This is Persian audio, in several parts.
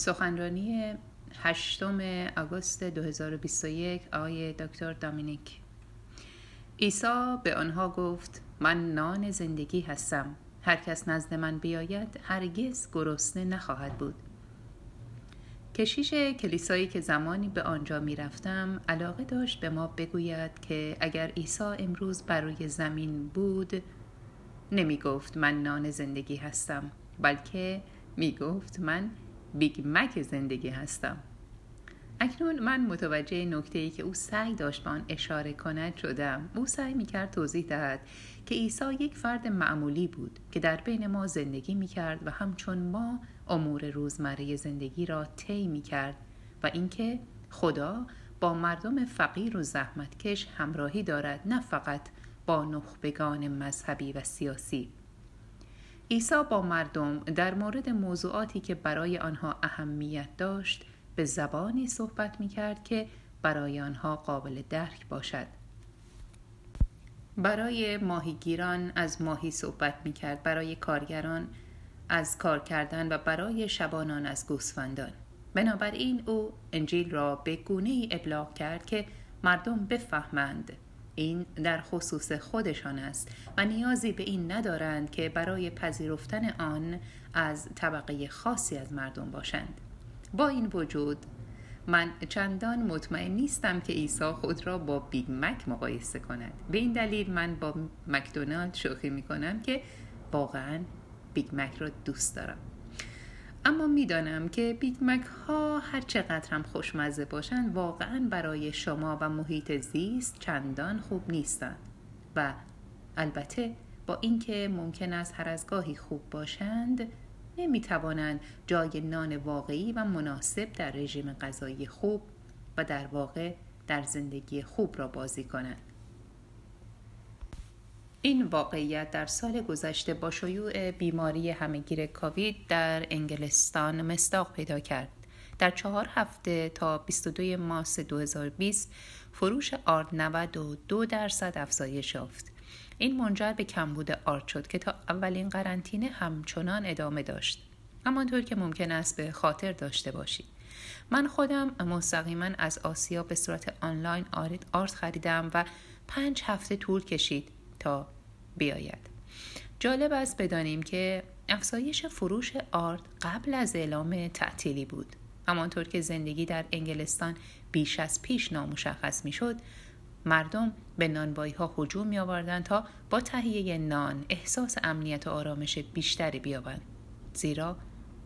سخنرانی هشتم آگوست 2021 آقای دکتر دامینیک. عیسی به آنها گفت من نان زندگی هستم. هر کس نزد من بیاید هرگز گرسنه نخواهد بود. کشیش کلیسایی که زمانی به آنجا می رفتم علاقه داشت به ما بگوید که اگر عیسی امروز بروی زمین بود نمی گفت من نان زندگی هستم بلکه می گفت من بیگ مک زندگی هستم. اکنون من متوجه نکته ای که او سعی داشت به آن اشاره کند شدم. او سعی می‌کرد توضیح دهد که عیسی یک فرد معمولی بود که در بین ما زندگی می‌کرد و همچون ما امور روزمره زندگی را طی می‌کرد و اینکه خدا با مردم فقیر و زحمتکش همراهی دارد نه فقط با نخبگان مذهبی و سیاسی. عیسی با مردم در مورد موضوعاتی که برای آنها اهمیت داشت به زبانی صحبت می کرد که برای آنها قابل درک باشد. برای ماهیگیران از ماهی صحبت می کرد، برای کارگران از کار کردن و برای شبانان از گوسفندان. بنابراین او انجیل را به گونه ای ابلاغ کرد که مردم بفهمند این در خصوص خودشان است و نیازی به این ندارند که برای پذیرفتن آن از طبقه خاصی از مردم باشند. با این وجود من چندان مطمئن نیستم که عیسی خود را با Big Mac مقایسه کند. به این دلیل من با مکدونالد شوخی می کنم که واقعا Big Mac را دوست دارم. اما می‌دانم که Big Mac ها هر چقدر هم خوشمزه باشند واقعا برای شما و محیط زیست چندان خوب نیستند و البته با اینکه ممکن است هر از گاهی خوب باشند نمی توانند جای نان واقعی و مناسب در رژیم غذایی خوب و در واقع در زندگی خوب را بازی کنند. این واقعیت در سال گذشته با شیوع بیماری همهگیر کاوید در انگلستان مستاق پیدا کرد. در چهار هفته تا 22 مارس 2020 فروش آرد 92 درصد افزایش یافت. این منجر به کمبود آرد شد که تا اولین قرنطینه همچنان ادامه داشت. همانطور که ممکن است به خاطر داشته باشید. من خودم مستقیما از آسیا به صورت آنلاین آرد خریدم و پنج هفته طول کشید تا بیاید. جالب است بدانیم که افزایش فروش آرد قبل از اعلام تعطیلی بود. همانطور که زندگی در انگلستان بیش از پیش نامشخص می‌شد مردم به نانوایی ها هجوم می آوردن تا با تهیه نان احساس امنیت و آرامش بیشتری بیابند زیرا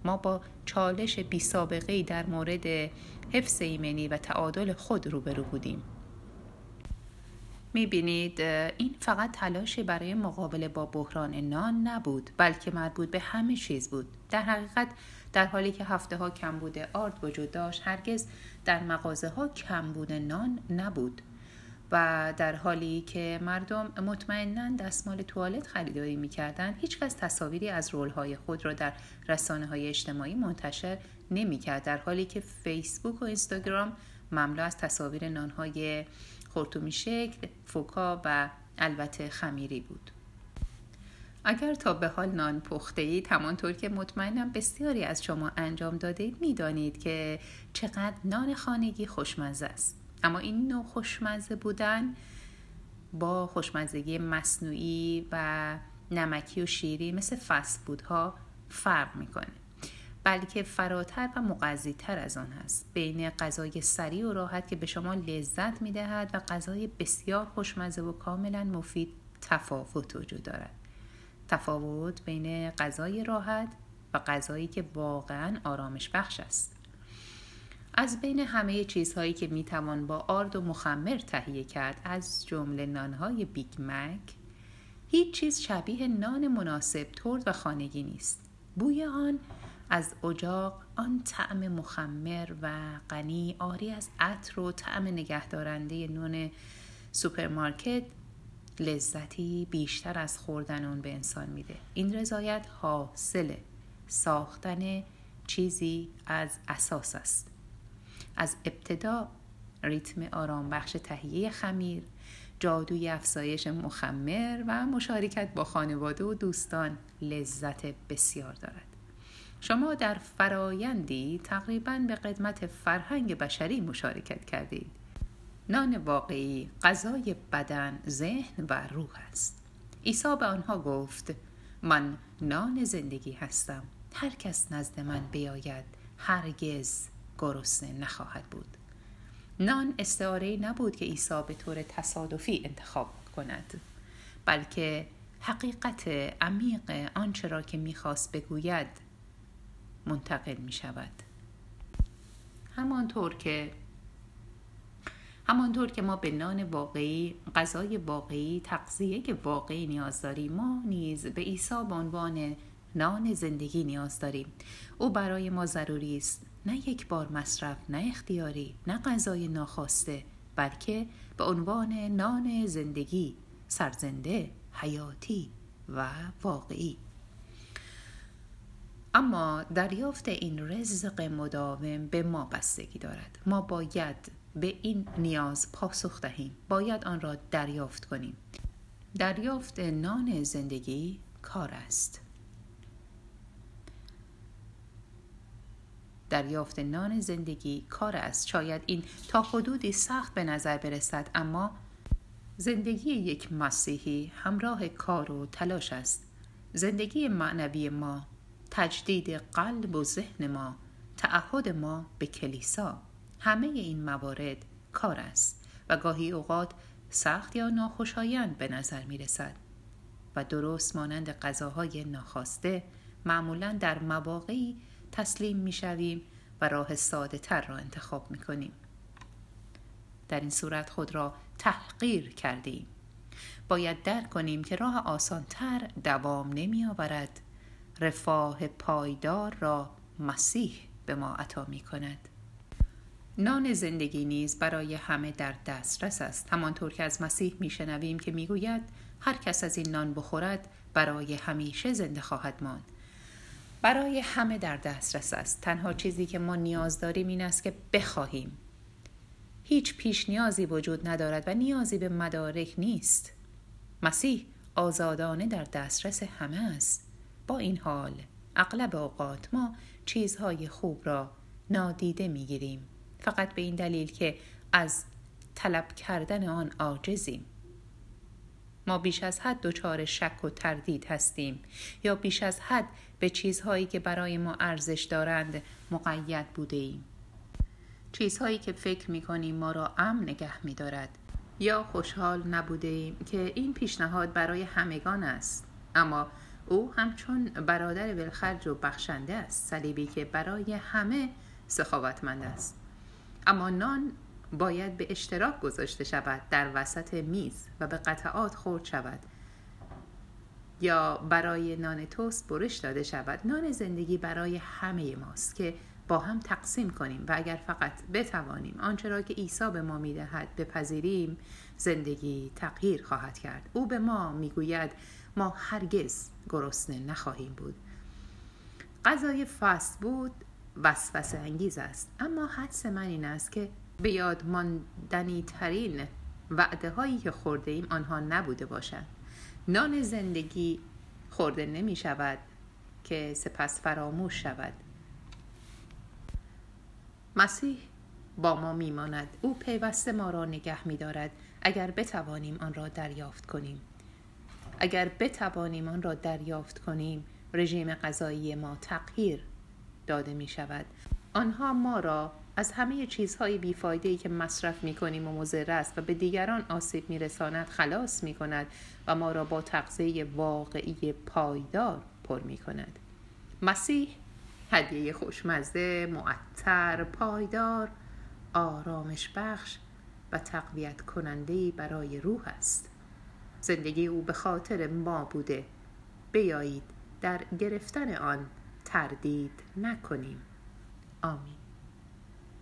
ما با چالش بی سابقه در مورد حفظ ایمنی و تعادل خود روبرو بودیم می بینید این فقط تلاشی برای مقابله با بحران نان نبود بلکه مربوط به همه چیز بود. در حقیقت در حالی که هفته ها کمبود آرد وجود داشت هرگز در مغازه ها کمبود نان نبود. و در حالی که مردم مطمئنا دستمال توالت خریداری می‌کردند هیچکس تصاویری از رولهای خود را در رسانه های اجتماعی منتشر نمی‌کرد. در حالی که فیسبوک و اینستاگرام مملو از تصاویر نانهای خورتومی شکل فوکا و البته خمیری بود. اگر تا به حال نان پخته اید همانطور که مطمئنم بسیاری از شما انجام داده اید می‌دانید که چقدر نان خانگی خوشمزه است. اما این نوع خوشمزه بودن با خوشمزگی مصنوعی و نمکی و شیری مثل فست بودها فرق می‌کنه. بلکه فراتر و مقضیتر از آن هست. بین غذای سریع و راحت که به شما لذت می‌دهد و غذای بسیار خوشمزه و کاملا مفید تفاوت وجود دارد. تفاوت بین غذای راحت و غذایی که واقعا آرامش بخش است. از بین همه چیزهایی که می‌توان با آرد و مخمر تهیه کرد از جمله نانهای بیگ مک هیچ چیز شبیه نان مناسب ترد و خانگی نیست. بوی آن از اجاق آن طعم مخمر و غنی آری از عطر و طعم نگهدارنده نون سوپرمارکت لذتی بیشتر از خوردن آن به انسان میده. این رضایت حاصل ساختن چیزی از اساس است. از ابتدا ریتم آرام بخش تهیه خمیر جادوی افزایش مخمر و مشارکت با خانواده و دوستان لذت بسیار دارد. شما در فرایندی تقریبا به قدمت فرهنگ بشری مشارکت کردید. نان واقعی غذای بدن ذهن و روح است. عیسی به آنها گفت من نان زندگی هستم. هر کس نزد من بیاید هرگز گرسنه نخواهد بود. نان استعاره نبود که عیسی به طور تصادفی انتخاب کند بلکه حقیقت عمیق آنچه را که می‌خواست بگوید منتقل می شود. همانطور که همانطور که ما به نان واقعی، غذای واقعی، تغذیه واقعی نیاز داریم ما نیز به عیسی به عنوان نان زندگی نیاز داریم. او برای ما ضروری است. نه یک بار مصرف نه اختیاری نه غذای ناخواسته بلکه به عنوان نان زندگی سرزنده حیاتی و واقعی. اما دریافت این رزق مداوم به ما بستگی دارد. ما باید به این نیاز پاسخ دهیم. باید آن را دریافت کنیم. دریافت نان زندگی کار است. دریافت نان زندگی کار است. شاید این تا حدودی سخت به نظر برسد اما زندگی یک مسیحی همراه کار و تلاش است. زندگی معنوی ما تجدید قلب و ذهن ما تعهد ما به کلیسا همه این موارد کار است و گاهی اوقات سخت یا ناخوشایند به نظر می رسد و درست مانند غذاهای ناخواسته معمولا در مواقعی تسلیم می شویم و راه ساده تر را انتخاب می کنیم. در این صورت خود را تحقیر کردیم. باید درک کنیم که راه آسانتر دوام نمی آورد. رفاه پایدار را مسیح به ما عطا می کند. نان زندگی نیز برای همه در دسترس است. همانطور که از مسیح میشنویم که می‌گوید هر کس از این نان بخورد برای همیشه زنده خواهد ماند. برای همه در دسترس است. تنها چیزی که ما نیاز داریم این است که بخواهیم. هیچ پیش نیازی وجود ندارد و نیازی به مدارک نیست. مسیح آزادانه در دسترس همه است. با این حال اغلب اوقات ما چیزهای خوب را نادیده می‌گیریم. فقط به این دلیل که از طلب کردن آن عاجزیم. ما بیش از حد دچار شک و تردید هستیم یا بیش از حد به چیزهایی که برای ما ارزش دارند مقید بوده ایم. چیزهایی که فکر می کنیم ما را امن نگه می دارد یا خوشحال نبوده ایم که این پیشنهاد برای همگان است. اما او همچون برادر ولخرج و بخشنده است صلیبی که برای همه سخاوتمند است. اما نان باید به اشتراک گذاشته شود در وسط میز و به قطعات خورد شود. یا برای نان توست برش داده شود. نان زندگی برای همه ماست که با هم تقسیم کنیم و اگر فقط بتوانیم آنچه را که عیسی به ما می‌دهد بپذیریم زندگی تغییر خواهد کرد. او به ما می‌گوید ما هرگز گرسنه نخواهیم بود. غذای فست بود وسوسه انگیز است. اما حدس من این است که به یاد ماندنی ترین وعده هایی که خورده ایم آنها نبوده باشند. نان زندگی خورده نمی شود که سپس فراموش شود. مسیح با ما میماند. او پیوسته ما را نگه می دارد اگر بتوانیم آن را دریافت کنیم. اگر بتوانیم آن را دریافت کنیم رژیم غذایی ما تغییر داده می شود آنها ما را از همه چیزهای بیفایده که مصرف می کنیم و مضر است و به دیگران آسیب می رساند خلاص می کند و ما را با تغذیه واقعی پایدار پر می کند مسیح هدیه خوشمزه، معطر، پایدار، آرامش بخش و تقویت کننده برای روح است. زندگی او به خاطر ما بوده. بیایید در گرفتن آن تردید نکنیم. آمین.